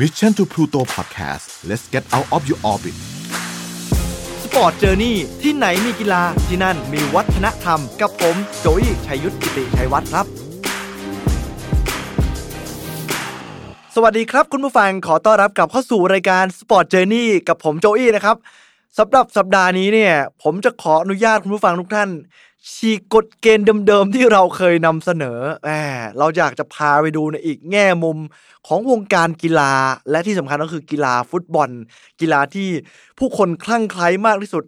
Mission to Pluto Podcast let's get out of your orbit Sport Journey ที่ไหนมีกีฬาที่นั่นมีวัฒนธรรม กับผมโจอี้ชัยยุทธกิติชัยวัฒน์ครับ สวัสดีครับคุณผู้ฟังขอต้อนรับกลับเข้าสู่รายการ Sport Journey กับผมโจอี้นะครับสำหรับสัปดาห์นี้เนี่ย ผมจะขออนุญาตคุณผู้ฟังทุกท่าน ฉีกกฎเกณฑ์เดิมๆที่เราเคยนำเสนอแหมเราอยากจะพาไปดูในอีกแง่มุมของวงการกีฬา และที่สำคัญก็คือกีฬาฟุตบอล กีฬาที่ผู้คนคลั่งไคล้มากที่สุด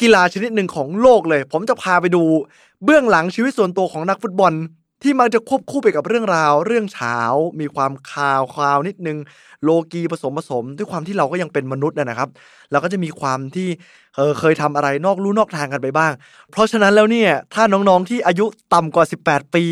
กีฬาชนิดหนึ่งของโลกเลย ผมจะพาไปดูเบื้องหลังชีวิตส่วนตัวของนักฟุตบอล ที่มักจะควบคู่ไปกับเรื่องราว เรื่องเช้ามีความคาวคาวนิดนึงโลกีผสมผสม ด้วยความที่เราก็ยังเป็นมนุษย์นะครับ เราก็จะมีความที่เออเคยทำอะไรนอกลู่นอกทางกันไปบ้าง เพราะฉะนั้นแล้วเนี่ยถ้าน้องๆที่อายุต่ำกว่า 18 ปี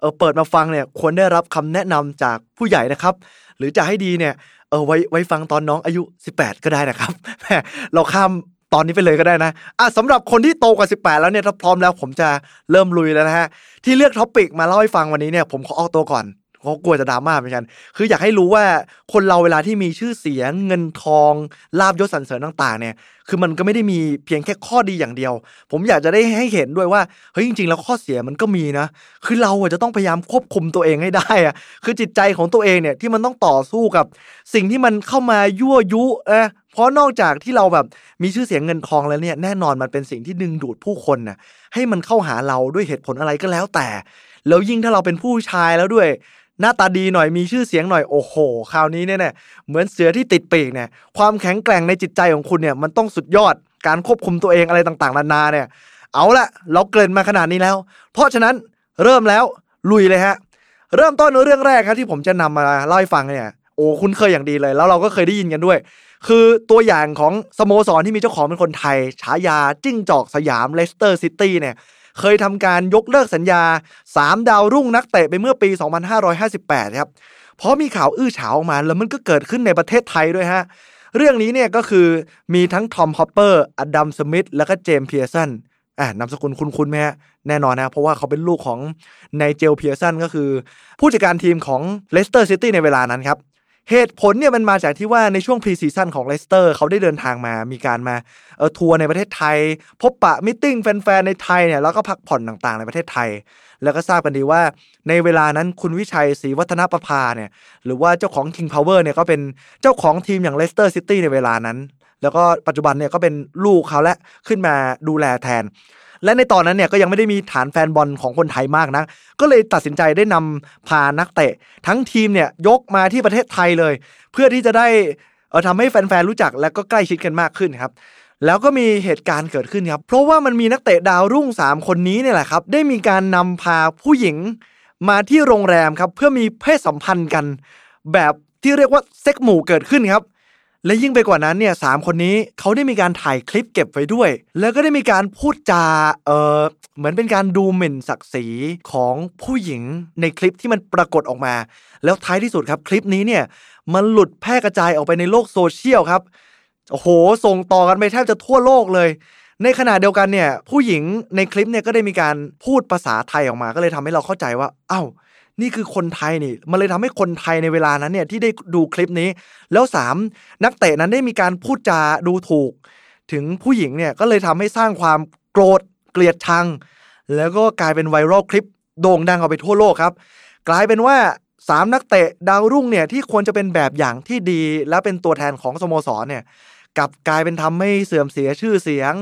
เออเปิดมาฟังเนี่ยควรได้รับคำแนะนำจากผู้ใหญ่นะครับ หรือจะให้ดีเนี่ยเออไว้ไว้ฟังตอนน้องอายุ 18 ก็ได้นะครับแมเราข้าม ตอนนี้ไปเลยก็ได้นะอะสำหรับคนที่โตกว่า 18 แล้วเนี่ยถ้าพร้อมแล้วผมจะเริ่มลุยแล้วนะฮะที่เลือกท็อปิกมาเล่าให้ฟังวันนี้เนี่ยผมขอออกตัวก่อน เขากลัวจะดราม่าเหมือนกัน คืออยากให้รู้ว่าคนเราเวลาที่มีชื่อเสียงเงินทองลาบยศสรรเสริญต่าง ๆ เนี่ย คือมันก็ไม่ได้มีเพียงแค่ข้อดีอย่างเดียว ผมอยากจะได้ให้เห็นด้วยว่า เฮ้ยจริง ๆ แล้วข้อเสียมันก็มีนะ คือเราอะจะต้องพยายามควบคุมตัวเองให้ได้อะคือจิตใจของตัวเองเนี่ยที่มันต้องต่อสู้กับ สิ่งที่มันเข้ามายั่วยุเอะเพราะนอกจากที่เราแบบมีชื่อเสียงเงินทองแล้วเนี่ยแน่นอนมันเป็นสิ่งที่ดึงดูดผู้คนน่ะให้มันเข้าหาเราด้วยเหตุผลอะไรก็แล้วแต่ แล้วยิ่งถ้าเราเป็นผู้ชายแล้วด้วย หน้าตาดีหน่อยมีชื่อเสียงหน่อยโอ้โห คราวนี้เนี่ยเหมือนเสือที่ติดปีกเนี่ยความแข็งแกร่งในจิตใจของคุณเนี่ยมันต้องสุดยอดการควบคุมตัวเองอะไรต่างๆนานาเนี่ย เอาละเราเกริ่นมาขนาดนี้แล้ว เพราะฉะนั้นเริ่มแล้วลุยเลยฮะ เริ่มต้นเรื่องแรกครับที่ผมจะนำมาเล่าให้ฟังเนี่ยโอ้คุณเคยอย่างดีเลย แล้วเราก็เคยได้ยินกันด้วย คือตัวอย่างของสโมสรที่มีเจ้าของเป็นคนไทยฉายาจิ้งจอกสยามเลสเตอร์ซิตี้เนี่ย เคยทำการยกเลิกสัญญา 3 ดาวรุ่งนักเตะไปเมื่อปี 2558 ครับเพราะมีข่าวอื้อฉาวออกมาแล้วมันก็เกิดขึ้นในประเทศไทยด้วยฮะเรื่องนี้เนี่ยก็คือมีทั้งทอมฮอปเปอร์อดัมสมิธแล้วก็เจมส์เพียร์สันอ่านามสกุลคุ้นๆไหมฮะแน่นอนนะเพราะว่าเขาเป็นลูกของไนเจลเพียร์สันก็คือ ผู้จัดการทีมของเลสเตอร์ซิตี้ในเวลานั้นครับ เหตุผลเนี่ยมันมาจากที่ว่าในช่วง pre-season ของเลสเตอร์เขาได้เดินทางมา มีการมาเออทัวร์ในประเทศไทย พบปะ meeting แฟนๆในไทยเนี่ยแล้วก็พักผ่อนต่างๆ ในประเทศไทย แล้วก็ทราบกันดีว่า ในเวลานั้นคุณวิชัยศรีวัฒนประภาเนี่ยหรือว่าเจ้าของ King Power เนี่ยก็เป็นเจ้าของทีมอย่างเลสเตอร์ซิตี้ในเวลานั้น แล้วก็ปัจจุบันเนี่ยก็เป็นลูกเขาและขึ้นมาดูแลแทน และในตอนนั้นเนี่ยก็ยังไม่ได้มีฐานแฟนบอลของคนไทยมากนะก็เลยตัดสินใจได้นำพานักเตะ ทั้งทีมเนี่ยยกมาที่ประเทศไทยเลย เพื่อที่จะได้เออทำให้แฟนๆรู้จักและก็ใกล้ชิดกันมากขึ้นครับแล้วก็มีเหตุการณ์เกิดขึ้นครับ เพราะว่ามันมีนักเตะดาวรุ่ง 3 คนนี้เนี่ยแหละครับ ได้มีการนำพาผู้หญิงมาที่โรงแรมครับ เพื่อมีเพศสัมพันธ์กัน แบบที่เรียกว่าเซ็กหมู่เกิดขึ้นครับ และยิ่งไปกว่านั้นเนี่ยสามคนนี้เขาได้มีการถ่ายคลิปเก็บไว้ด้วย แล้วก็ได้มีการพูดจาเออเหมือนเป็นการดูหมิ่นศักดิ์ศรีของผู้หญิงในคลิปที่มันปรากฏออกมา แล้วท้ายที่สุดครับคลิปนี้เนี่ยมันหลุดแพร่กระจายออกไปในโลกโซเชียลครับโอ้โหส่งต่อกันไปแทบจะทั่วโลกเลย ในขณะเดียวกันเนี่ยผู้หญิงในคลิปเนี่ยก็ได้มีการพูดภาษาไทยออกมา ก็เลยทำให้เราเข้าใจว่า เอ้า นี่คือคนไทยนี่มันเลยทำให้คนไทยในเวลานั้นเนี่ยที่ได้ดูคลิปนี้ แล้วสามนักเตะนั้นได้มีการพูดจาดูถูก ถึงผู้หญิงเนี่ยก็เลยทำให้สร้างความโกรธเกลียดชัง แล้วก็กลายเป็นไวรัลคลิปโด่งดังออกไปทั่วโลกครับ กลายเป็นว่าสามนักเตะดาวรุ่งเนี่ยที่ควรจะเป็นแบบอย่างที่ดี และเป็นตัวแทนของสโมสรเนี่ยกลับกลายเป็นทำให้เสื่อมเสียชื่อเสียง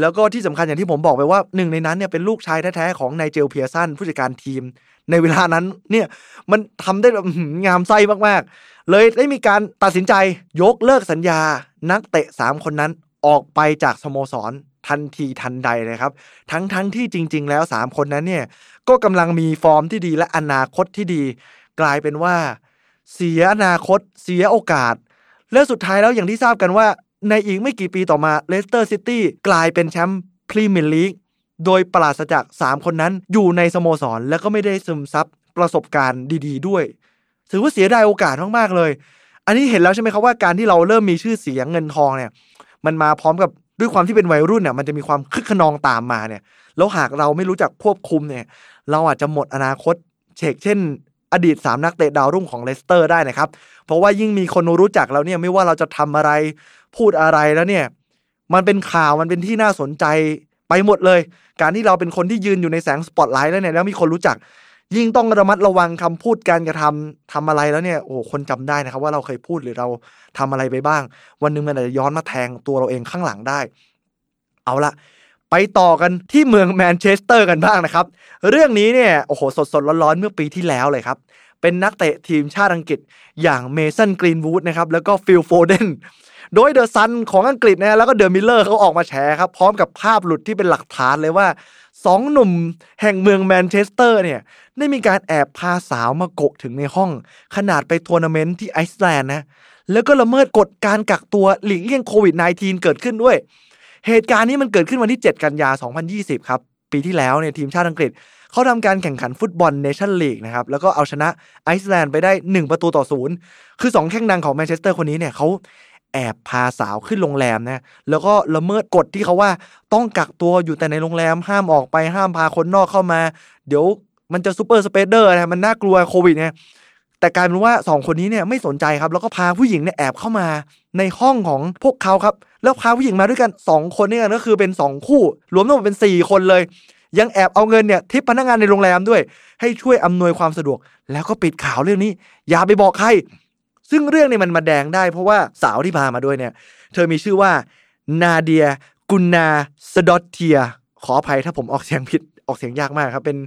แล้วก็ที่สำคัญอย่างที่ผมบอกไปว่าหนึ่งในนั้นเนี่ยเป็นลูกชายแท้ๆของนายเจลเพียร์สันผู้จัดการทีม ในเวลานั้นเนี่ยมันทำได้แบบงามไส้มากๆ เลยได้มีการตัดสินใจยกเลิกสัญญา นักเตะ 3 คนนั้นออกไปจากสโมสรทันทีทันใดเลยครับ ทั้งทั้งที่จริง ๆ แล้ว 3 คนนั้นเนี่ยก็กำลังมีฟอร์มที่ดีและอนาคตที่ดี กลายเป็นว่า เสียอนาคต เสียโอกาส และสุดท้ายแล้วอย่างที่ทราบกันว่า ในอีกไม่กี่ปีต่อมาเลสเตอร์ซิตี้กลายเป็นแชมป์พรีเมียร์ลีกโดยปราศจาก 3 คนนั้นอยู่ในสโมสร แล้วก็ไม่ได้ซึมซับประสบการณ์ดี ๆ ด้วย ถือว่าเสียดายโอกาสมากๆเลย อันนี้เห็นแล้วใช่ไหมครับว่าการที่เราเริ่มมีชื่อเสียงเงินทองเนี่ย มันมาพร้อมกับด้วยความที่เป็นวัยรุ่นเนี่ยมันจะมีความคึกคะนองตามมาเนี่ย แล้วหากเราไม่รู้จักควบคุมเนี่ย เราอาจจะหมดอนาคตเฉกเช่น อดีต 3 นักเตะดาวรุ่งของเลสเตอร์ได้นะครับ เพราะว่ายิ่งมีคนรู้จักแล้วเนี่ยไม่ว่าเราจะทำอะไรพูดอะไรแล้วเนี่ยมันเป็นข่าวมันเป็นที่น่าสนใจไปหมดเลย การที่เราเป็นคนที่ยืนอยู่ในแสงสปอตไลท์แล้วเนี่ยแล้วมีคนรู้จัก ยิ่งต้องระมัดระวังคำพูดการกระทำทำอะไรแล้วเนี่ยโอ้คนจำได้นะครับ ว่าเราเคยพูดหรือเราทำอะไรไปบ้าง วันหนึ่งมันอาจจะย้อนมาแทงตัวเราเองข้างหลังได้ เอาละ ไปต่อกันที่เมืองแมนเชสเตอร์กันบ้างนะครับ เรื่องนี้เนี่ยโอ้โหสดสดๆร้อนๆเมื่อปีที่แล้วเลยครับ เป็นนักเตะทีมชาติอังกฤษอย่างเมสันกรีนวูดนะครับแล้วก็ฟิลโฟเดนโดย The Sun ของอังกฤษนะแล้วก็ The Mirror เขาออกมาแฉครับพร้อมกับภาพหลุดที่เป็นหลักฐานเลยว่าสองหนุ่มแห่งเมืองแมนเชสเตอร์เนี่ยได้มีการแอบพาสาวมากกถึงในห้อง ขนาดไปทัวร์นาเมนต์ที่ไอซ์แลนด์นะแล้วก็ละเมิดกฎการกักตัวหลีกเลี่ยงโควิด -19 เกิดขึ้นด้วย เหตุการณ์นี้มันเกิดขึ้นวันที่ 7 กันยา 2020 ครับปีที่แล้วเนี่ยทีมชาติอังกฤษเขาทำการแข่งขันฟุตบอล Nations League นะครับแล้วก็เอาชนะไอซ์แลนด์ไปได้ 1 ประตูต่อศูนย์คือ2แข้งดังของแมนเชสเตอร์คนนี้เนี่ยเขาแอบพาสาวขึ้นโรงแรมนะแล้วก็ละเมิดกฎที่เขาว่าต้องกักตัวอยู่แต่ในโรงแรมห้ามออกไปห้ามพาคนนอกเข้ามา เดี๋ยวมันจะ super spreader นะมันน่ากลัวโควิดเนี่ยแต่กลายเป็นว่า 2 คนนี้เนี่ยไม่สนใจครับ แล้วก็พาผู้หญิงเนี่ยแอบเข้ามาในห้องของพวกเขาครับ แล้วพาผู้หญิงมาด้วยกัน 2 คนเนี่ยก็คือเป็น 2 คู่ รวมทั้งหมดเป็น 4 คนเลย ยังแอบเอาเงินเนี่ยทิปพนักงานในโรงแรมด้วย ให้ช่วยอำนวยความสะดวก แล้วก็ปิดข่าวเรื่องนี้ อย่าไปบอกใคร ซึ่งเรื่องนี้มันมาแดงได้ เพราะว่าสาวที่พามาด้วยเนี่ย เธอมีชื่อว่านาเดีย กุนนาร์สดอตเทีย ขออภัยถ้าผมออกเสียงผิดออกเสียงยากมากครับ เป็น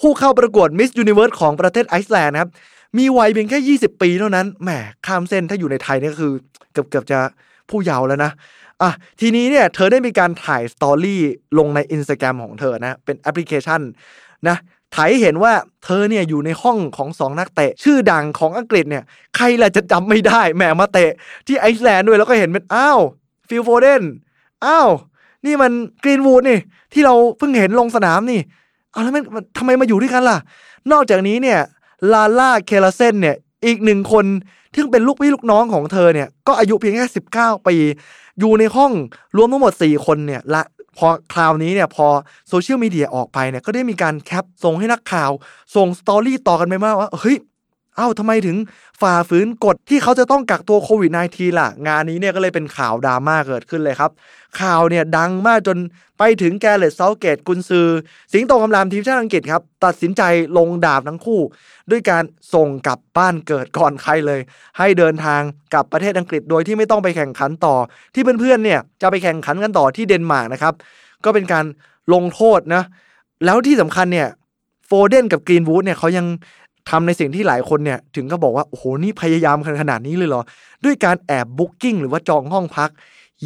ผู้เข้าประกวดมิสยูนิเวิร์สของประเทศไอซ์แลนด์นะครับ มีวัยเพียงแค่ 20 ปีเท่านั้น แหม ข้ามเส้นถ้าอยู่ในไทยนี่ก็คือ เกือบเกือบจะ ผู้เยาว์แล้วนะอะทีนี้เนี่ยเธอได้มีการถ่าย story ลงใน Instagram ของเธอนะ เป็นแอปพลิเคชันนะถ่ายเห็นว่าเธอเนี่ยอยู่ในห้องของสองนักเตะ ชื่อดังของอังกฤษเนี่ย ใครล่ะจะจำไม่ได้แหมมาเตะ ที่ไอซ์แลนด์ด้วยแล้วก็เห็นเป็นอ้าวฟิลโฟเดนอ้าวนี่มันกรีนวูดนี่ ที่เราเพิ่งเห็นลงสนามนี่เอาแล้วมันมันทำไมมาอยู่ด้วยกันล่ะ นอกจากนี้เนี่ยลาร่าเคลาเซนเนี่ย อีกหนึ่งคนที่เป็นลูกพี่ลูกน้องของเธอเนี่ย ก็อายุเพียงแค่19ปี อยู่ในห้องรวมทั้งหมด4คนเนี่ยละพอคราวนี้เนี่ยพอโซเชียลมีเดียออกไปเนี่ยก็ได้มีการ cap ส่งให้นักข่าว ส่ง story ต่อกันไปมากว่าเฮ้ย อ้าทำไมถึงฝ่าฝืนกฎที่เขาจะต้องกักตัวโควิด -19 ล่ะ งานนี้เนี่ยก็เลยเป็นข่าวดราม่าเกิดขึ้นเลยครับ ข่าวเนี่ยดังมากจนไปถึงแกเร็ธเซาธ์เกตกุนซือ สิงโตคำรามทีมชาติอังกฤษครับ ตัดสินใจลงดาบทั้งคู่ ด้วยการส่งกลับบ้านเกิดก่อนใครเลย ให้เดินทางกลับประเทศอังกฤษโดยที่ไม่ต้องไปแข่งขันต่อ ที่เพื่อนๆเนี่ยจะไปแข่งขันกันต่อที่เดนมาร์กนะครับก็เป็นการลงโทษนะแล้วที่สำคัญเนี่ยโฟเดนกับกรีนวูดเนี่ยเขายัง ทำในสิ่งที่หลายคนเนี่ยถึงก็บอกว่าโอ้โหนี่พยายามขนาดนี้เลยเหรอ ด้วยการแอบ booking หรือว่าจองห้องพัก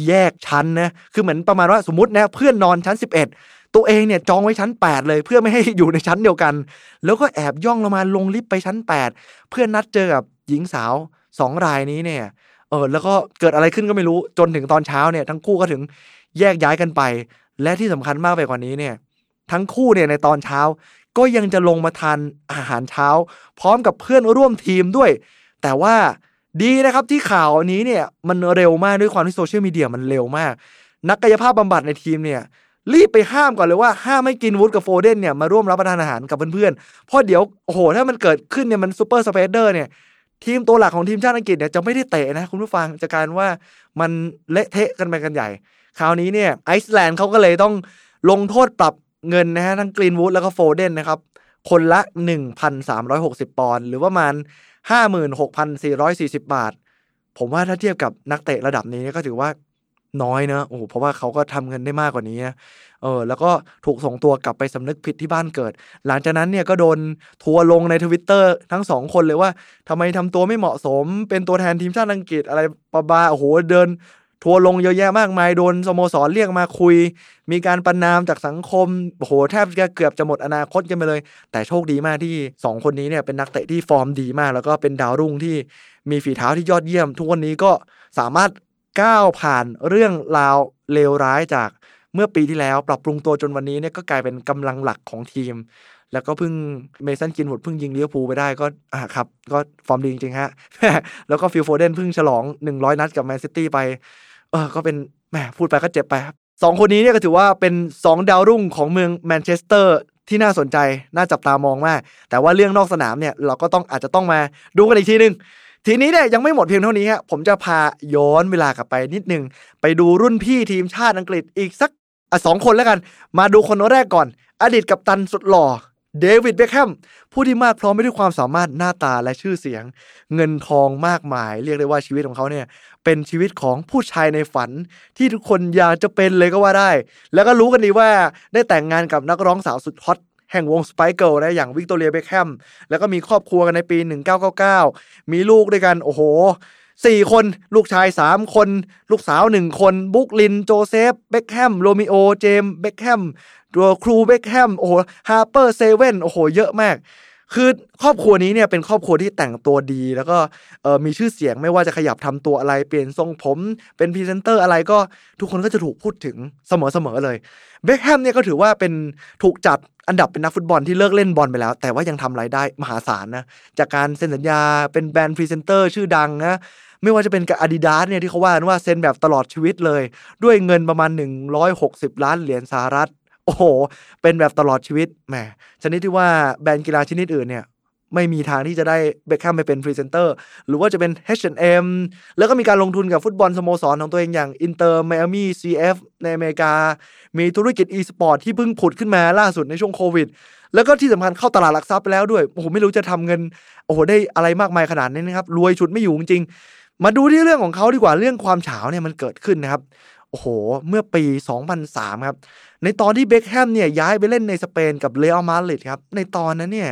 แยกชั้นนะคือเหมือนประมาณว่าสมมตินะเพื่อนนอนชั้น 11 ตัวเองเนี่ยจองไว้ชั้น 8 เลย เพื่อไม่ให้อยู่ในชั้นเดียวกัน แล้วก็แอบย่องลงมาลงลิฟต์ไปชั้น 8 เพื่อนัดเจอกับหญิงสาวสองรายนี้เนี่ยเออแล้วก็เกิดอะไรขึ้นก็ไม่รู้จนถึงตอนเช้าเนี่ยทั้งคู่ก็ถึงแยกย้ายกันไป และที่สำคัญมากไปกว่านี้เนี่ยทั้งคู่เนี่ยในตอนเช้า ก็ยังจะลงมาทานอาหารเช้า พร้อมกับเพื่อนร่วมทีมด้วย แต่ว่าดีนะครับที่ข่าวนี้เนี่ยมันเร็วมากด้วยความที่โซเชียลมีเดียมันเร็วมาก นักกายภาพบำบัดในทีมเนี่ยรีบไปห้ามก่อนเลยว่าห้ามไม่กรีนวูดกับโฟเดนเนี่ยมาร่วมรับประทานอาหารกับเพื่อนๆ เพราะเดี๋ยวโอ้โหถ้ามันเกิดขึ้นเนี่ยมัน super spreader เนี่ยทีมตัวหลักของทีมชาติอังกฤษเนี่ยจะไม่ได้เตะนะคุณผู้ฟังจะกลายเป็นว่ามันเละเทะกันไปกันใหญ่ คราวนี้เนี่ยไอซ์แลนด์เขาก็เลยต้องลงโทษปรับ เงินนะฮะทั้งกรีนวูดแล้วก็โฟเดนนะครับ คนละ 1,360 ปอนด์หรือว่าประมาณ56,440 บาท ผมว่าถ้าเทียบกับนักเตะระดับนี้ก็ถือว่าน้อยเนะโอ้โหเพราะว่าเขาก็ทำเงินได้มากกว่านี้นะเออ แล้วก็ถูกส่งตัวกลับไปสำนึกผิดที่บ้านเกิด หลังจากนั้นเนี่ยก็โดนทัวร์ลงในทวิตเตอร์ทั้งสองคนเลยว่าทำไมทำตัวไม่เหมาะสม เป็นตัวแทนทีมชาติอังกฤษอะไรปะวะโอ้โหเดิน ทัวร์ลงเยอะแยะมากมายโดนสโมสรเรียกมาคุย มีการประณามจากสังคมโหแทบจะเกือบจะหมดอนาคตกันไปเลย แต่โชคดีมากที่ 2 คนนี้เนี่ยเป็นนักเตะที่ฟอร์มดีมาก แล้วก็เป็นดาวรุ่งที่มีฝีเท้าที่ยอดเยี่ยม ทุกวันนี้ก็สามารถก้าวผ่านเรื่องราวเลวร้ายจากเมื่อปีที่แล้วปรับปรุงตัวจนวันนี้เนี่ยก็กลายเป็นกำลังหลักของทีม แล้วก็เพิ่งเมสันกรีนวูดเพิ่งยิงลิเวอร์พูลไปได้ก็อ่าครับ ก็ฟอร์มดีจริงๆฮะ แล้วก็ฟิลโฟเดนเพิ่งฉลอง 100 นัดกับแมนซิตี้ไป เออก็เป็นแหมพูดไปก็เจ็บไปครับสองคนนี้เนี่ยก็ถือว่าเป็น2ดาวรุ่งของเมืองแมนเชสเตอร์ที่น่าสนใจ น่าจับตามองมาก แต่ว่าเรื่องนอกสนามเนี่ยเราก็ต้องอาจจะต้องมาดูกันอีกทีนึง ทีนี้เนี่ยยังไม่หมดเพียงเท่านี้ฮะผมจะพาย้อนเวลากลับไปนิดนึง ไปดูรุ่นพี่ทีมชาติอังกฤษอีกสักอะสองคนแล้วกัน มาดูคนแรกก่อน อดีตกัปตันสุดหล่อเดวิดเบคแฮมผู้ที่มากพร้อมไปด้วยความสามารถหน้าตาและชื่อเสียง เงินทองมากมาย เรียกได้ว่าชีวิตของเขาเนี่ย เป็นชีวิตของผู้ชายในฝันที่ทุกคนอยากจะเป็นเลยก็ว่าได้ แล้วก็รู้กันดีว่าได้แต่งงานกับนักร้องสาวสุดฮอตแห่งวงสไปซ์เกิร์ลนะอย่างวิกตอเรียเบคแฮมแล้วก็มีครอบครัวกันในปี 1999 มีลูกด้วยกัน โอ้โหสี่คนลูกชายสามคน ลูกสาวหนึ่งคน บรู๊คลิน โจเซฟ เบคแฮม โรมิโอ เจมส์เบคแฮมตัวครูซเบคแฮม โอ้โห ฮาร์เปอร์เซเว่น โอ้โห เยอะมาก คือครอบครัวนี้เนี่ยเป็นครอบครัวที่แต่งตัวดี แล้วก็มีชื่อเสียงไม่ว่าจะขยับทำตัวอะไรเปลี่ยนทรงผม เป็นพรีเซนเตอร์อะไรก็ทุกคนก็จะถูกพูดถึงเสมอๆเลยเบคแฮมเนี่ยก็ถือว่าเป็นถูกจัดอันดับเป็นนักฟุตบอลที่เลิกเล่นบอลไปแล้ว แต่ว่ายังทำรายได้มหาศาลนะจากการเซ็นสัญญาเป็นแบรนด์พรีเซนเตอร์ชื่อดังนะไม่ว่าจะเป็นกับ Adidas เนี่ยที่เขาว่ากันว่าเซ็นแบบตลอดชีวิตเลย ด้วยเงินประมาณ 160 ล้านเหรียญสหรัฐ โอ้โห เป็นแบบตลอดชีวิตแหมชนิดที่ว่าแบรนด์กีฬาชนิดอื่นเนี่ยไม่มีทางที่จะได้เบคแฮมไปเป็นพรีเซนเตอร์หรือว่าจะเป็น H&M แล้วก็มีการลงทุนกับฟุตบอลสโมสรของตัวเองอย่างอินเตอร์ไมอามี่ CF ในอเมริกา มีธุรกิจ e-sport ที่เพิ่งผุดขึ้นมาล่าสุดในช่วงโควิด แล้วก็ที่สำคัญเข้าตลาดหลักทรัพย์ไปแล้วด้วย โอ้โห ไม่รู้จะทำเงิน โอ้โห ได้อะไรมากมายขนาดนี้นะครับ รวยชุดไม่อยู่จริง มาดูที่เรื่องของเขาดีกว่าเรื่องความเฉาเนี่ยมันเกิดขึ้นนะครับ โอ้โห เมื่อปี 2003 ครับ ในตอนที่เบคแฮมเนี่ยย้ายไปเล่นในสเปนกับเรอัลมาดริดครับ ในตอนนั้นเนี่ย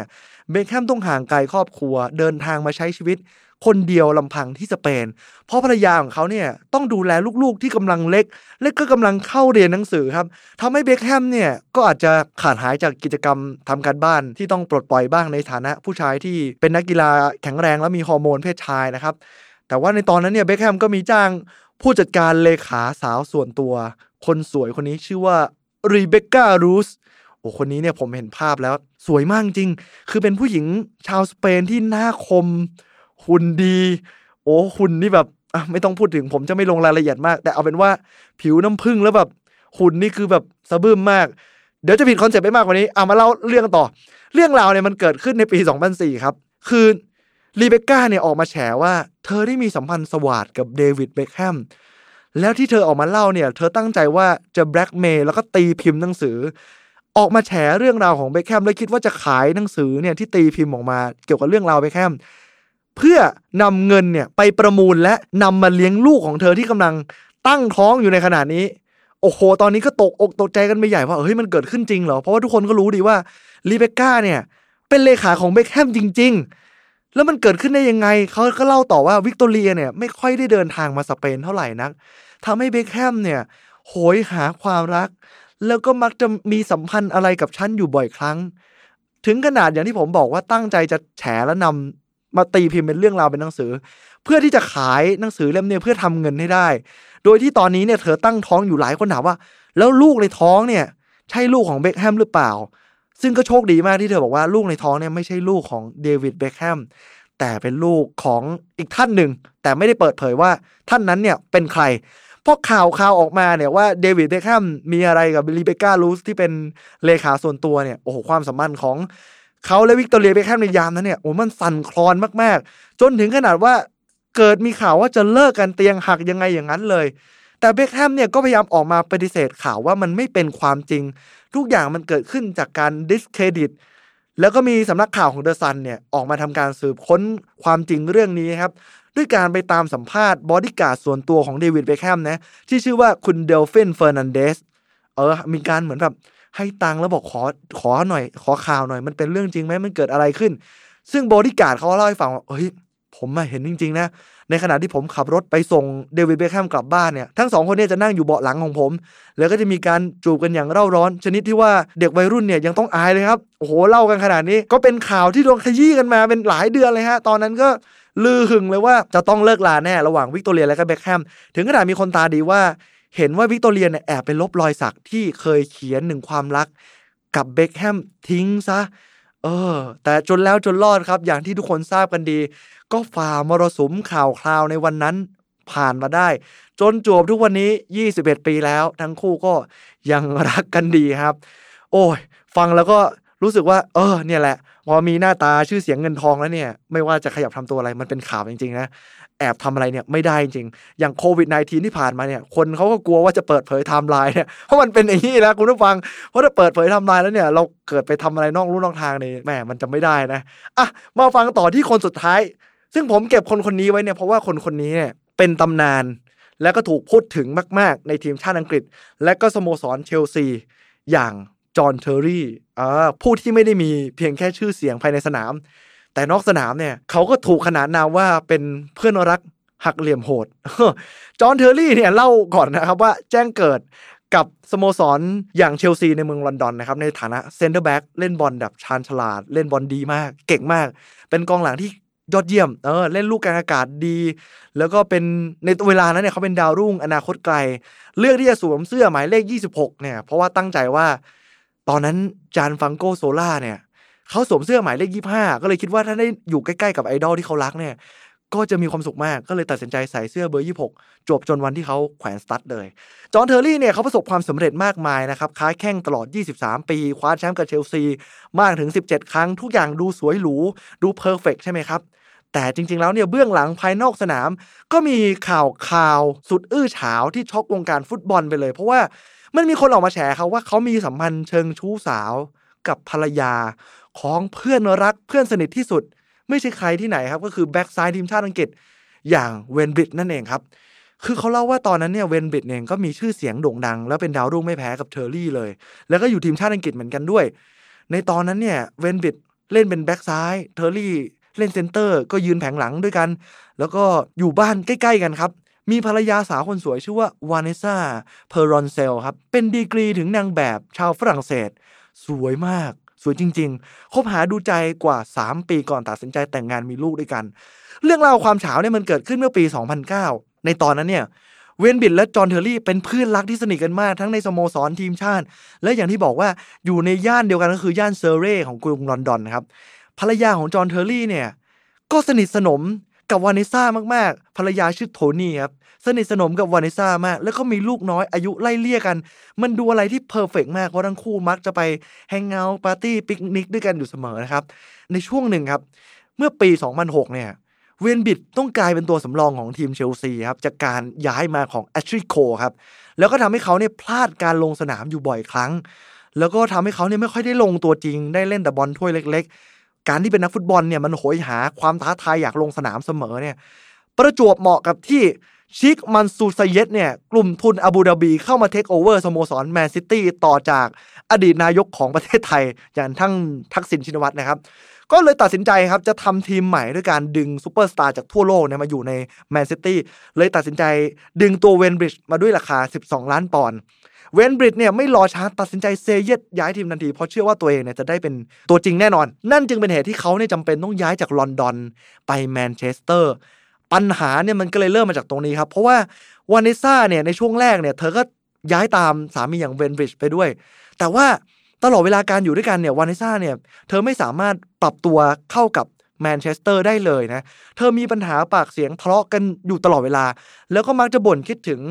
เบคแฮมต้องห่างไกลครอบครัว เดินทางมาใช้ชีวิต คนเดียวลำพังที่สเปน เพราะภรรยาของเขาเนี่ยต้องดูแลลูกๆที่กำลังเล็ก และก็กำลังเข้าเรียนหนังสือครับทำให้เบคแฮมเนี่ยก็อาจจะขาดหายจากกิจกรรมทำการบ้านที่ต้องปลดปล่อยบ้างในฐานะผู้ชายที่เป็นนักกีฬาแข็งแรงและมีฮอร์โมนเพศชายนะครับแต่ว่าในตอนนั้นเนี่ยเบคแฮมก็มีจ้าง ผู้จัดการเลขาสาวส่วนตัว คนสวยคนนี้ชื่อว่ารีเบคก้ารูสโอ้คนนี้เนี่ยผมเห็นภาพแล้ว สวยมากจริง คือเป็นผู้หญิงชาวสเปนที่หน้าคม หุ่นดี โอ้หุ่นนี่แบบไม่ต้องพูดถึงผมจะไม่ลงรายละเอียดมาก แต่เอาเป็นว่าผิวน้ำผึ้งแล้วแบบหุ่นนี่คือแบบสะบึมมาก เดี๋ยวจะผิดคอนเซ็ปต์ไปมากกว่านี้เอามาเล่าเรื่องต่อ เรื่องราวเนี่ยมันเกิดขึ้นในปี 2004 ครับ คือ รีเบคก้าเนี่ยออกมาแฉว่า เธอได้มีสัมพันธ์สวาทกับเดวิดเบคแฮมแล้วที่เธอออกมาเล่าเนี่ย เธอตั้งใจว่าจะแบล็กเมล์แล้วก็ตีพิมพ์หนังสือ ออกมาแฉเรื่องราวของเบคแฮมแล้วคิดว่าจะขายหนังสือเนี่ยที่ตีพิมพ์ออกมาเกี่ยวกับเรื่องราวเบคแฮมเพื่อนำเงินเนี่ยไปประมูลและนำมาเลี้ยงลูกของเธอที่กำลังตั้งท้องอยู่ในขณะนี้ โอ้โห ตอนนี้ก็ตกอกตกใจกันไปใหญ่ว่าเฮ้ยมันเกิดขึ้นจริงเหรอ เพราะว่าทุกคนก็รู้ดีว่ารีเบคก้าเนี่ยเป็นเลขาของเบคแฮมจริง ๆ แล้วมันเกิดขึ้นได้ยังไง เขาก็เล่าต่อว่าวิกตอเรียเนี่ยไม่ค่อยได้เดินทางมาสเปนเท่าไหร่นักทำให้เบคแฮมเนี่ยโหยหาความรัก แล้วก็มักจะมีสัมพันธ์อะไรกับฉันอยู่บ่อยครั้ง ถึงขนาดอย่างที่ผมบอกว่าตั้งใจจะแฉและนำมาตีพิมพ์เป็นเรื่องราวเป็นหนังสือ เพื่อที่จะขายหนังสือเล่มนี้เพื่อทำเงินให้ได้ โดยที่ตอนนี้เนี่ยเธอตั้งท้องอยู่หลายคนถามว่า แล้วลูกในท้องเนี่ย ใช่ลูกของเบคแฮมหรือเปล่า ซึ่งก็โชคดีมากที่เธอบอกว่าลูกในท้องเนี่ยไม่ใช่ลูกของเดวิดเบคแฮมแต่เป็นลูกของอีกท่านหนึ่ง แต่ไม่ได้เปิดเผยว่าท่านนั้นเนี่ยเป็นใครเพราะข่าวข่าวออกมาเนี่ยว่าเดวิดเบคแฮมมีอะไรกับรีเบคก้าลูสที่เป็นเลขาส่วนตัวเนี่ยโอ้โหความสัมพันธ์ของเขาและวิกตอเรียเบคแฮมในยามนั้นเนี่ยโอ้มันสั่นคลอนมากๆ จนถึงขนาดว่าเกิดมีข่าวว่าจะเลิกกันเตียงหักยังไงอย่างนั้นเลย แต่เบคแฮมเนี่ยก็พยายามออกมาปฏิเสธข่าวว่ามันไม่เป็นความจริง ทุกอย่างมันเกิดขึ้นจากการดิสเครดิตแล้วก็มีสำนักข่าวของเดอะซันเนี่ยออกมาทำการสืบค้นความจริงเรื่องนี้ครับ ด้วยการไปตามสัมภาษณ์บอดี้การ์ดส่วนตัวของเดวิดเบคแฮมนะที่ชื่อว่าคุณเดลฟินเฟอร์นันเดสเออมีการเหมือนแบบให้ตังแล้วบอกขอขอหน่อย ขอข่าวหน่อยมันเป็นเรื่องจริงไหมมันเกิดอะไรขึ้น ซึ่งบอดี้การ์ดเขาเล่าให้ฟังว่าเฮ้ย ผมมาเห็นจริง ๆ นะ ในขณะที่ผมขับรถไปส่งเดวิดเบคแฮมกลับบ้านเนี่ย ทั้งสองคนเนี่ยจะนั่งอยู่เบาะหลังของผม แล้วก็จะมีการจูบกันอย่างเร่าร้อน ชนิดที่ว่าเด็กวัยรุ่นเนี่ยยังต้องอายเลยครับ โอ้โห เล่ากันขนาดนี้ ก็เป็นข่าวที่โดนขยี้กันมาเป็นหลายเดือนเลยฮะ ตอนนั้นก็ลือหึ่งเลยว่าจะต้องเลิกลาแน่ระหว่างวิกตอเรียและก็เบคแฮม ถึงขนาดมีคนตาดีว่า เห็นว่าวิกตอเรียเนี่ยแอบไปลบรอยสักที่เคยเขียนหนึ่งความรักกับเบคแฮมทิ้งซะ เออ แต่จนแล้วจนรอดครับ อย่างที่ทุกคนทราบกันดี ก็ฝ่ามรสุมข่าวคราวในวันนั้นผ่านมาได้ จนจวบทุกวันนี้ 21 ปีแล้ว ทั้งคู่ก็ยังรักกันดีครับ โอ้ย ฟังแล้วก็รู้สึกว่า เออ เนี่ยแหละ พอมีหน้าตาชื่อเสียงเงินทองแล้วเนี่ย ไม่ว่าจะขยับทำตัวอะไรมันเป็นข่าวจริงๆนะ แอบทำอะไรเนี่ยไม่ได้จริง อย่างโควิด -19 ที่ผ่านมาเนี่ย คนเขาก็กลัวว่าจะเปิดเผยไทม์ไลน์เนี่ย เพราะมันเป็นอย่างนี้นะคุณผู้ฟัง เพราะถ้าเปิดเผยไทม์ไลน์แล้วเนี่ย เราเกิดไปทำอะไรนอกลู่นอกทางเนี่ยแหมมันจะไม่ได้นะ อะ มาฟังต่อที่คนสุดท้าย ซึ่งผมเก็บคนคนนี้ไว้เนี่ยเพราะว่าคนคนนี้เนี่ยเป็นตำนาน และก็ถูกพูดถึงมาก ๆ ในทีมชาติอังกฤษ และก็สโมสรเชลซี อย่างจอห์นเทอร์รี่ผู้ที่ไม่ได้มีเพียงแค่ชื่อเสียงภายในสนาม แต่นอกสนามเนี่ยเขาก็ถูกขนานนามว่าเป็นเพื่อนรักหักเหลี่ยมโหด จอห์นเทอร์รี่เนี่ยเล่าก่อนนะครับว่าแจ้งเกิดกับสโมสรอย่างเชลซีในเมืองลอนดอนนะครับในฐานะเซนเตอร์แบ็กเล่นบอลแบบชาญฉลาด เล่นบอลดีมาก เก่งมาก เป็นกองหลังที่ยอดเยี่ยมเออเล่นลูกกลางอากาศดี แล้วก็เป็นในเวลานั้นเนี่ยเขาเป็นดาวรุ่งอนาคตไกล เลือกที่จะสวมเสื้อหมายเลข 26เนี่ยเพราะว่าตั้งใจว่า ตอนนั้นจานฟรังโก้โซล่าเนี่ย เขาสวมเสื้อหมายเลข25ก็เลยคิดว่าถ้าได้อยู่ใกล้ๆกับไอดอลที่เขารักเนี่ย ก็จะมีความสุขมากก็เลยตัดสินใจใส่เสื้อเบอร์26จวบจนวันที่เขาแขวนสตั๊ดเลย จอห์นเทอร์รี่เนี่ยเขาประสบความสำเร็จมากมายนะครับค้าแข่งตลอด 23 ปี คว้าแชมป์กับเชลซีมากถึง 17 ครั้งทุกอย่างดูสวยหรูดู perfect ใช่ไหมครับแต่จริง ๆ แล้วเนี่ยเบื้องหลังภายนอกสนาม ก็มีข่าวข่าวสุดอื้อฉาวที่ช็อกวงการฟุตบอลไปเลย เพราะว่ามันมีคนออกมาแฉเขาว่าเขามีสัมพันธ์เชิงชู้สาว กับภรรยาของเพื่อนรักเพื่อนสนิทที่สุด ไม่ใช่ใครที่ไหนครับก็คือแบ็กซ้ายทีมชาติอังกฤษอย่างเวนบริดจ์นั่นเองครับ คือเขาเล่าว่าตอนนั้นเนี่ยเวนบริดจ์เองก็มีชื่อเสียงโด่งดัง แล้วเป็นดาวรุ่งไม่แพ้กับเทอร์รี่เลย แล้วก็อยู่ทีมชาติอังกฤษเหมือนกันด้วย ในตอนนั้นเนี่ยเวนบริดจ์เล่นเป็นแบ็กซ้ายเทอร์รี่เล่น center ก็ยืนแผงหลังด้วยกัน แล้วก็อยู่บ้านใกล้ ๆ กันครับมีภรรยาสาวคนสวยชื่อว่าวาเนสซาเพอร์รอนเซลครับ เป็นดีกรีถึงนางแบบชาวฝรั่งเศส สวยมาก สวยจริง ๆ คบหาดูใจกว่า 3 ปีก่อนตัดสินใจแต่งงานมีลูกด้วยกัน เรื่องราวความฉาวเนี่ยมันเกิดขึ้นเมื่อปี 2009 ในตอนนั้นเนี่ยเวนบริดจ์และจอห์นเทอร์รี่เป็นเพื่อนรักที่สนิทกันมากทั้งในสโมสรทีมชาติ และอย่างที่บอกว่าอยู่ในย่านเดียวกันก็คือย่านเซอร์เร่ของกรุงลอนดอนครับภรรยาของจอห์นเทอร์รี่เนี่ยก็สนิทสนม กับวานิซ่ามากๆ ภรรยาชื่อโทนี่ครับ สนิทสนมกับวานิซ่ามาก แล้วก็มีลูกน้อยอายุไล่เลี่ยกัน มันดูอะไรที่ perfect มากเพราะทั้งคู่มักจะไป hang out ปาร์ตี้ปิกนิกด้วยกันอยู่เสมอนะครับ ในช่วงหนึ่งครับ เมื่อปี 2006 เนี่ยเวนบริดจ์ต้องกลายเป็นตัวสำรองของทีมเชลซีครับจากการย้ายมาของแอชลีย์โคลครับแล้วก็ทำให้เขาเนี่ยพลาดการลงสนามอยู่บ่อยครั้ง แล้วก็ทำให้เขาเนี่ยไม่ค่อยได้ลงตัวจริง ได้เล่นแต่บอลถ้วยเล็กๆ การที่เป็นนักฟุตบอลเนี่ยมันโหยหาความท้าทายอยากลงสนามเสมอเนี่ยประจวบเหมาะกับที่ชีคมันซูร์ซาเยดเนี่ยกลุ่มทุนอาบูดาบีเข้ามาเทคโอเวอร์สโมสรแมนซิตี้ต่อจากอดีตนายกของประเทศไทย อย่างท่านทักษิณชินวัตรนะครับ ก็เลยตัดสินใจครับจะทำทีมใหม่ด้วยการดึงซูเปอร์สตาร์จากทั่วโลกเนี่ยมาอยู่ในแมนซิตี้เลยตัดสินใจดึงตัวเวนบริดจ์มาด้วยราคา 12 ล้านปอนด์ เวนบริดจ์เนี่ยไม่รอช้าตัดสินใจ say yes ย้ายทีมทันที เพราะเชื่อว่าตัวเองเนี่ยจะได้เป็นตัวจริงแน่นอน นั่นจึงเป็นเหตุที่เขาเนี่ยจำเป็นต้องย้ายจากลอนดอนไปแมนเชสเตอร์ปัญหาเนี่ยมันก็เลยเริ่มมาจากตรงนี้ครับ เพราะว่าวานิซ่าเนี่ยในช่วงแรกเนี่ยเธอก็ย้ายตามสามีอย่างเวนบริดจ์ไปด้วย แต่ว่าตลอดเวลาการอยู่ด้วยกันเนี่ยวานิซ่าเนี่ยเธอไม่สามารถปรับตัวเข้ากับแมนเชสเตอร์ได้เลยนะ เธอมีปัญหาปากเสียงทะเลาะกันอยู่ตลอดเวลา แล้วก็มักจะบ่นคิดถึง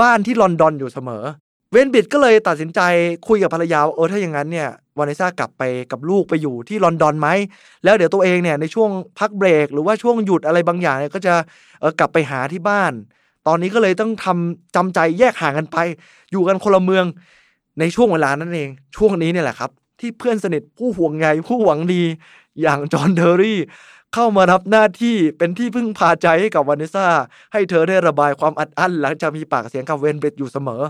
บ้านที่ลอนดอนอยู่เสมอ เวนบิดก็เลยตัดสินใจคุยกับภรรยาเออถ้าอย่างนั้นเนี่ยวานิซ่ากลับไปกับลูกไปอยู่ที่ลอนดอนไหม แล้วเดี๋ยวตัวเองเนี่ยในช่วงพักเบรก หรือว่าช่วงหยุดอะไรบางอย่างเนี่ยก็จะเออกลับไปหาที่บ้าน ตอนนี้ก็เลยต้องทำจำใจแยกห่างกันไป อยู่กันคนละเมืองในช่วงเวลานั้นเอง ช่วงนี้เนี่ยแหละครับ ที่เพื่อนสนิทผู้ห่วงใยผู้หวังดีอย่างจอห์นเทอร์รี่เข้ามารับหน้าที่เป็นที่พึ่งพาใจให้กับวานิซ่าให้เธอได้ระบายความอัดอั้นหลังจากมีปากเสียงกับเวนเบรดอยู่เสมอ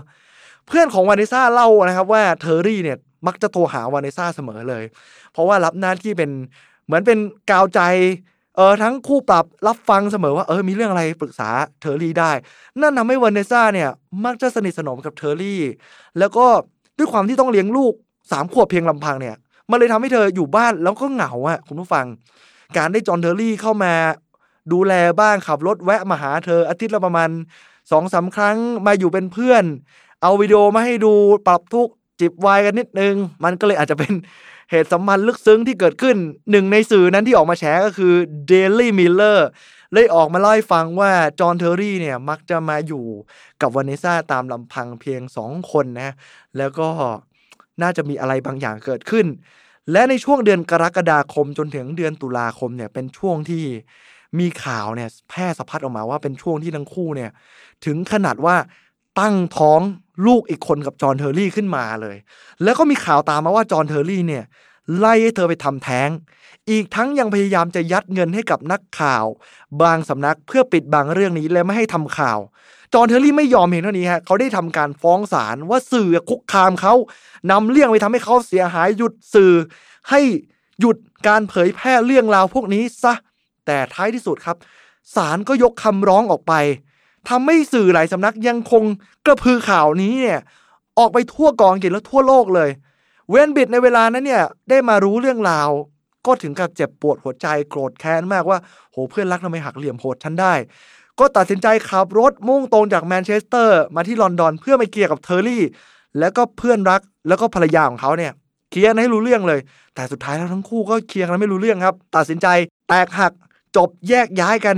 เพื่อนของวานิซ่าเล่านะครับว่าเทอร์รี่เนี่ยมักจะโทรหาวานิซ่าเสมอเลย เพราะว่ารับหน้าที่เป็นเหมือนเป็นกาวใจเออทั้งคู่ปรับรับฟังเสมอว่าเออมีเรื่องอะไรปรึกษาเทอร์รี่ได้ นั่นทำให้วานิซ่าเนี่ยมักจะสนิทสนมกับเทอร์รี่ แล้วก็ด้วยความที่ต้องเลี้ยงลูกสามขวบเพียงลำพังเนี่ย มันเลยทำให้เธออยู่บ้านแล้วก็เหงาอะคุณผู้ฟัง การได้จอห์นเทอร์รี่เข้ามาดูแลบ้างขับรถแวะมาหาเธออาทิตย์ละประมาณสองสามครั้งมาอยู่เป็นเพื่อน เอาวิดีโอมาให้ดูปรับทุกข์จิบไวน์กันนิดนึง มันก็เลยอาจจะเป็นเหตุสัมพันธ์ลึกซึ้งที่เกิดขึ้นหนึ่งในสื่อนั้นที่ออกมาแฉก็คือ Daily Miller เลยออกมาเล่าให้ฟังว่าจอห์นเทอร์รี่เนี่ยมักจะมาอยู่กับวานิซ่าตามลำพังเพียงสองคนนะแล้วก็น่าจะมีอะไรบางอย่างเกิดขึ้น และในช่วงเดือนกรกฎาคมจนถึงเดือนตุลาคมเนี่ยเป็นช่วงที่มีข่าวเนี่ยแพร่สะพัดออกมาว่าเป็นช่วงที่ทั้งคู่เนี่ยถึงขนาดว่า ตั้งท้องลูกอีกคนกับจอห์นเทอร์รี่ขึ้นมาเลย แล้วก็มีข่าวตามมาว่าจอห์นเทอร์รี่เนี่ยไล่ให้เธอไปทำแท้ง อีกทั้งยังพยายามจะยัดเงินให้กับนักข่าว บางสำนักเพื่อปิดบังเรื่องนี้และไม่ให้ทำข่าว จอห์นเทอร์รี่ไม่ยอมเพียงเท่านี้ฮะเขาได้ทำการฟ้องศาลว่าสื่อคุกคามเขานำเรื่องไปทำให้เขาเสียหายหยุดสื่อ ให้หยุดการเผยแพร่เรื่องราวพวกนี้ซะแต่ท้ายที่สุดครับศาลก็ยกคำร้องออกไป ทำให้สื่อหลายสำนักยังคงกระพือข่าวนี้เนี่ยออกไปทั่วกองกิจและทั่วโลกเลย เวนบิดในเวลานั้นเนี่ยได้มารู้เรื่องราว ก็ถึงกับเจ็บปวดหัวใจโกรธแค้นมากว่าโหเพื่อนรักทำไมหักเหลี่ยมโหดฉันได้ ก็ตัดสินใจขับรถมุ่งตรงจากแมนเชสเตอร์ มาที่ลอนดอนเพื่อไปเคลียร์กับเทอร์รี่ แล้วก็เพื่อนรักแล้วก็ภรรยาของเขาเนี่ยเคลียร์ให้รู้เรื่องเลย แต่สุดท้ายแล้วทั้งคู่ก็เคลียร์กันไม่รู้เรื่องครับ ตัดสินใจแตกหักจบแยกย้ายกัน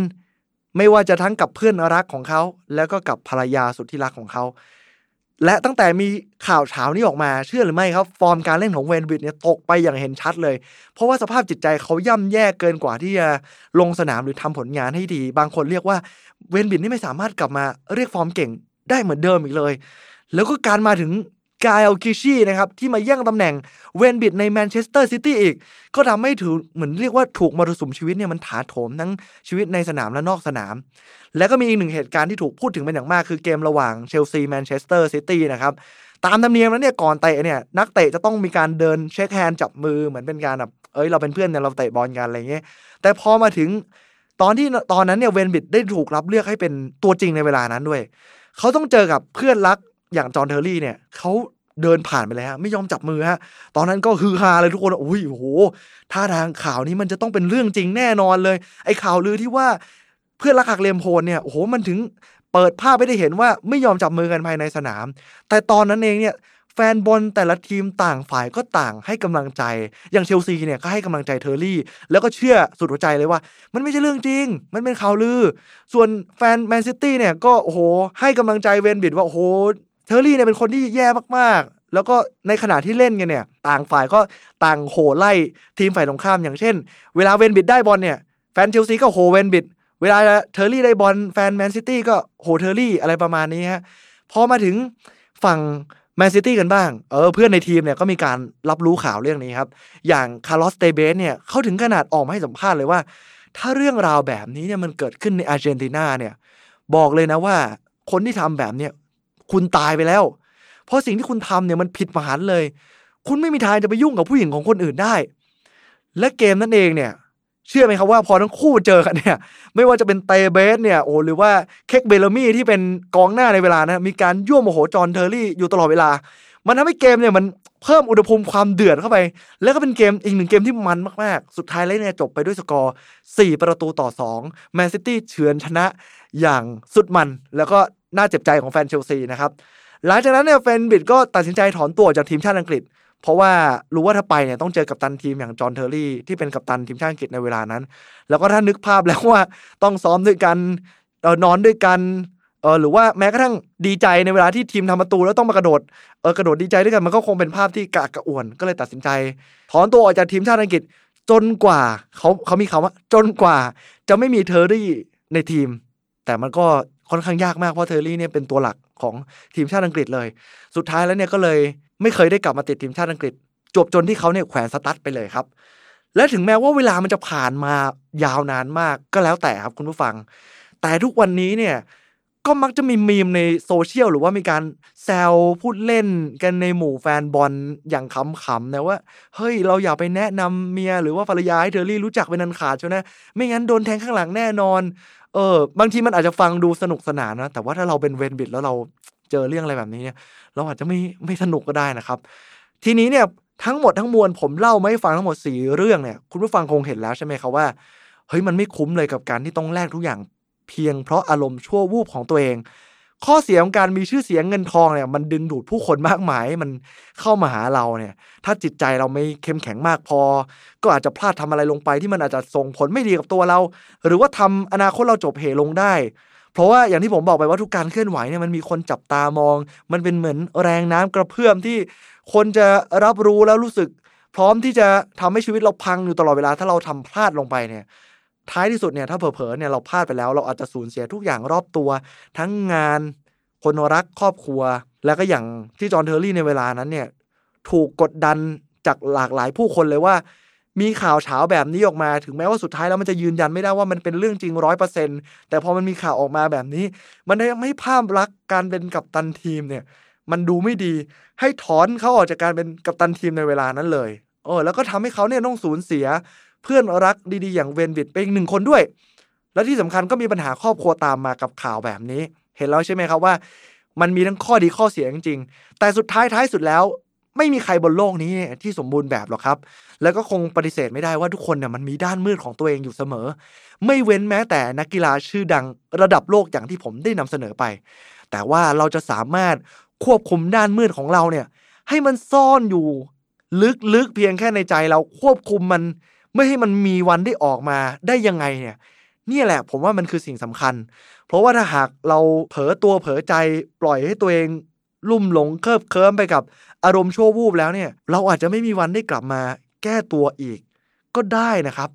ไม่ว่าจะทั้งกับเพื่อนรักของเขา แล้วก็กับภรรยาสุดที่รักของเขา และตั้งแต่มีข่าวเช้านี้ออกมาเชื่อหรือไม่ครับ ฟอร์มการเล่นของเวนบิดเนี่ยตกไปอย่างเห็นชัดเลย เพราะว่าสภาพจิตใจเขาย่ำแย่เกินกว่าที่จะลงสนามหรือทำผลงานให้ดี บางคนเรียกว่าเวนบิดนี่ไม่สามารถกลับมาเรียกฟอร์มเก่งได้เหมือนเดิมอีกเลย แล้วก็การมาถึง กาแอลกลิชีนะครับที่มาแย่งตำแหน่งเวนบริดจ์ในแมนเชสเตอร์ซิตี้อีก ก็ทำให้ถือเหมือนเรียกว่าถูกมรสุมชีวิตเนี่ยมันถาโถมทั้งชีวิตในสนามและนอกสนาม แล้วก็มีอีกหนึ่งเหตุการณ์ที่ถูกพูดถึงเป็นอย่างมาก คือเกมระหว่างเชลซีแมนเชสเตอร์ซิตี้นะครับตามธรรมเนียมแล้วเนี่ยก่อนเตะเนี่ยนักเตะจะต้องมีการเดิน shake hand จับมือเหมือนเป็นการแบบเอ้ยเราเป็นเพื่อนเนี่ยเราเตะบอลกันอะไรเงี้ยแต่พอมาถึงตอนที่ตอนนั้นเนี่ยเวนบริดจ์ได้ถูกรับเลือกให้เป็นตัวจริงในเวลานั้นด้วย เขาต้องเจอกับเพื่อนรัก อย่างจอห์นเทอร์รี่เนี่ยเขาเดินผ่านไปแล้วไม่ยอมจับมือฮะตอนนั้นก็ฮือฮาเลยทุกคนอุ้ยโอ้โหท่าทางข่าวนี้มันจะต้องเป็นเรื่องจริงแน่นอนเลย ไอ้ข่าวลือที่ว่าเพื่อนรักหักเหลี่ยมโหดเนี่ยโอ้โหมันถึงเปิดภาพไม่ได้เห็นว่าไม่ยอมจับมือกันภายในสนาม แต่ตอนนั้นเองเนี่ยแฟนบอลแต่ละทีมต่างฝ่ายก็ต่างให้กำลังใจ อย่างเชลซีเนี่ยก็ให้กำลังใจเทอร์รี่ แล้วก็เชื่อสุดหัวใจเลยว่า มันไม่ใช่เรื่องจริง มันเป็นข่าวลือ ส่วนแฟนแมนซิตี้เนี่ยก็โอ้โหให้กำลังใจเวนบริดจ์ว่าโอ้โห เทอร์รี่เนี่ยเป็นคนที่แย่มากๆ แล้วก็ในขณะที่เล่นกันเนี่ย ต่างฝ่ายก็ต่างโห่ไล่ทีมฝ่ายตรงข้ามอย่างเช่น เวลาเวนบริดจ์ได้บอลเนี่ยแฟนเชลซีก็โห่เวนบริดจ์เวลาเทอร์รี่ได้บอลแฟนแมนซิตี้ก็โห่เทอร์รี่อะไรประมาณนี้ฮะพอมาถึงฝั่งแมนซิตี้กันบ้าง เออเพื่อนในทีมเนี่ยก็มีการรับรู้ข่าวเรื่องนี้ครับ อย่างคาร์ลอสเตเบสเนี่ยเขาถึงขนาดออกมาให้สัมภาษณ์เลยว่า ถ้าเรื่องราวแบบนี้เนี่ยมันเกิดขึ้นในอาร์เจนตินาเนี่ยบอกเลยนะว่าคนที่ทำแบบเนี่ย คุณตายไปแล้ว เพราะสิ่งที่คุณทำเนี่ยมันผิดมหันต์เลย คุณไม่มีทางจะไปยุ่งกับผู้หญิงของคนอื่นได้ และเกมนั่นเองเนี่ย เชื่อไหมครับว่าพอทั้งคู่เจอกันเนี่ย ไม่ว่าจะเป็นเตเบสเนี่ยโอ้หรือว่าเคร็กเบลลามี่ที่เป็นกองหน้าในเวลานะมีการยั่วโมโหจอห์นเทอร์รี่อยู่ตลอดเวลา มันทำให้เกมเนี่ยมันเพิ่มอุณหภูมิความเดือดเข้าไป แล้วก็เป็นเกมอีกหนึ่งเกมที่มันมากๆ สุดท้ายแล้วเนี่ยจบไปด้วยสกอร์ 4 ประตูต่อ2แมนซิตี้เฉือนชนะอย่างสุดมันแล้วก็ น่าเจ็บใจของแฟนเชลซีนะครับหลังจากนั้นเนี่ยเวนบริดจ์ก็ตัดสินใจถอนตัวจากทีมชาติอังกฤษ เพราะว่ารู้ว่าถ้าไปเนี่ยต้องเจอกัปตันทีมอย่างจอห์นเทอร์รี่ที่เป็นกัปตันทีมชาติอังกฤษในเวลานั้น แล้วก็ถ้านึกภาพแล้วว่าต้องซ้อมด้วยกันเออนอนด้วยกันเออหรือว่าแม้กระทั่งดีใจในเวลาที่ทีมทำประตูแล้วต้องมากระโดดเออกระโดดดีใจด้วยกันมันก็คงเป็นภาพที่กระอักกระอ่วน ก็เลยตัดสินใจ ถอนตัวออกจากทีมชาติอังกฤษจนกว่าเขาเขามีคำว่า จนกว่าจะไม่มีเทอร์รี่ในทีม แต่มันก็ ค่อนข้างยากมากเพราะเทอร์รี่เนี่ยเป็นตัวหลักของทีมชาติอังกฤษเลย สุดท้ายแล้วเนี่ยก็เลยไม่เคยได้กลับมาติดทีมชาติอังกฤษ จบจนที่เขาเนี่ยแขวนสตั๊ดไปเลยครับ และถึงแม้ว่าเวลามันจะผ่านมายาวนานมากก็แล้วแต่ครับคุณผู้ฟัง แต่ทุกวันนี้เนี่ยก็มักจะมีมีมในโซเชียลหรือว่ามีการแซวพูดเล่นกันในหมู่แฟนบอลอย่างขำๆนะว่า เฮ้ย เราอย่าไปแนะนำเมียหรือว่าภรรยาให้เทอร์รี่รู้จักเป็นอันขาดใช่ไหมไม่งั้นโดนแทงข้างหลังแน่นอน เออบางทีมันอาจจะฟังดูสนุกสนานนะ แต่ว่าถ้าเราเป็นเวนบิดแล้วเราเจอเรื่องอะไรแบบนี้เนี่ยเราอาจจะไม่ไม่สนุกก็ได้นะครับ ทีนี้เนี่ยทั้งหมดทั้งมวลผมเล่าไม่ฟังทั้งหมดสี่เรื่องเนี่ยคุณผู้ฟังคงเห็นแล้วใช่ไหมครับว่าเฮ้ยมันไม่คุ้มเลยกับการที่ต้องแลกทุกอย่างเพียงเพราะอารมณ์ชั่ววูบของตัวเอง ข้อเสียของการมีชื่อเสียงเงินทองเนี่ยมันดึงดูดผู้คนมากมายมันเข้ามาหาเราเนี่ย ถ้าจิตใจเราไม่เข้มแข็งมากพอ ก็อาจจะพลาดทำอะไรลงไปที่มันอาจจะส่งผลไม่ดีกับตัวเรา หรือว่าทำอนาคตเราจบเหลงได้ เพราะว่าอย่างที่ผมบอกไปว่าทุกการเคลื่อนไหวเนี่ยมันมีคนจับตามอง มันเป็นเหมือนแรงน้ำกระเพื่อมที่คนจะรับรู้แล้วรู้สึก พร้อมที่จะทำให้ชีวิตเราพังอยู่ตลอดเวลาถ้าเราทำพลาดลงไปเนี่ย ท้ายที่สุดเนี่ยถ้าเผลอๆเนี่ยเราพลาดไปแล้ว เราอาจจะสูญเสียทุกอย่างรอบตัว ทั้งงานคนรักครอบครัว แล้วก็อย่างที่จอห์นเทอร์รี่ในเวลานั้นเนี่ยถูกกดดันจากหลากหลายผู้คนเลยว่า มีข่าวเช้าแบบนี้ออกมาถึงแม้ว่าสุดท้ายแล้วมันจะยืนยันไม่ได้ว่ามันเป็นเรื่องจริงร้อยเปอร์เซ็นแต่พอมันมีข่าวออกมาแบบนี้ มันทำให้ภาพลักษณ์การเป็นกัปตันทีมเนี่ย มันดูไม่ดีให้ถอนเขาออกจากการเป็นกัปตันทีมในเวลานั้นเลยเออแล้วก็ทำให้เขาเนี่ยต้องสูญเสีย เพื่อนรักดีๆ อย่างเวนวิดไปอีกหนึ่งคนด้วย และที่สำคัญก็มีปัญหาครอบครัวตามมากับข่าวแบบนี้ เห็นแล้วใช่ไหมครับว่า มันมีทั้งข้อดีข้อเสียจริงๆ แต่สุดท้ายท้ายสุดแล้ว ไม่มีใครบนโลกนี้ที่สมบูรณ์แบบหรอกครับ แล้วก็คงปฏิเสธไม่ได้ว่าทุกคนเนี่ยมันมีด้านมืดของตัวเองอยู่เสมอ ไม่เว้นแม้แต่นักกีฬาชื่อดังระดับโลกอย่างที่ผมได้นำเสนอไป แต่ว่าเราจะสามารถควบคุมด้านมืดของเราเนี่ยให้มันซ่อนอยู่ลึกๆเพียงแค่ในใจเราควบคุมมัน ไม่ให้มันมีวันได้ออกมาได้ยังไงเนี่ยนี่แหละ ผมว่ามันคือสิ่งสำคัญ เพราะว่าถ้าหากเราเผลอตัวเผลอใจปล่อยให้ตัวเองลุ่มหลงเคลิบเคลิ้มไปกับอารมณ์ชั่ววูบแล้วเนี่ย เราอาจจะไม่มีวันได้กลับมาแก้ตัวอีก ก็ได้นะครับ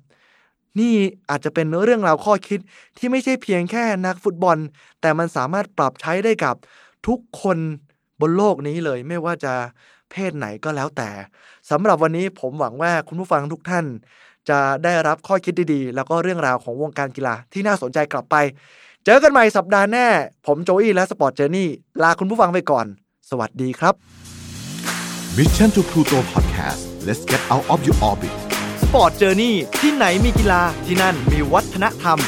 นี่อาจจะเป็นเรื่องราวข้อคิดที่ไม่ใช่เพียงแค่นักฟุตบอล แต่มันสามารถปรับใช้ได้กับทุกคนบนโลกนี้เลยไม่ว่าจะเพศไหนก็แล้วแต่สำหรับวันนี้ผมหวังว่าคุณผู้ฟังทุกท่าน จะได้รับข้อคิดดีๆ แล้วก็เรื่องราวของวงการกีฬาที่น่าสนใจกลับไป เจอกันใหม่สัปดาห์หน้า ผมโจอี้และ Sport Journey ลาคุณผู้ฟังไปก่อน สวัสดีครับ Mission to Pluto Podcast let's get out of your orbit สปอร์ตเจอร์นี่ที่ไหนมีกีฬาที่นั่นมีวัฒนธรรม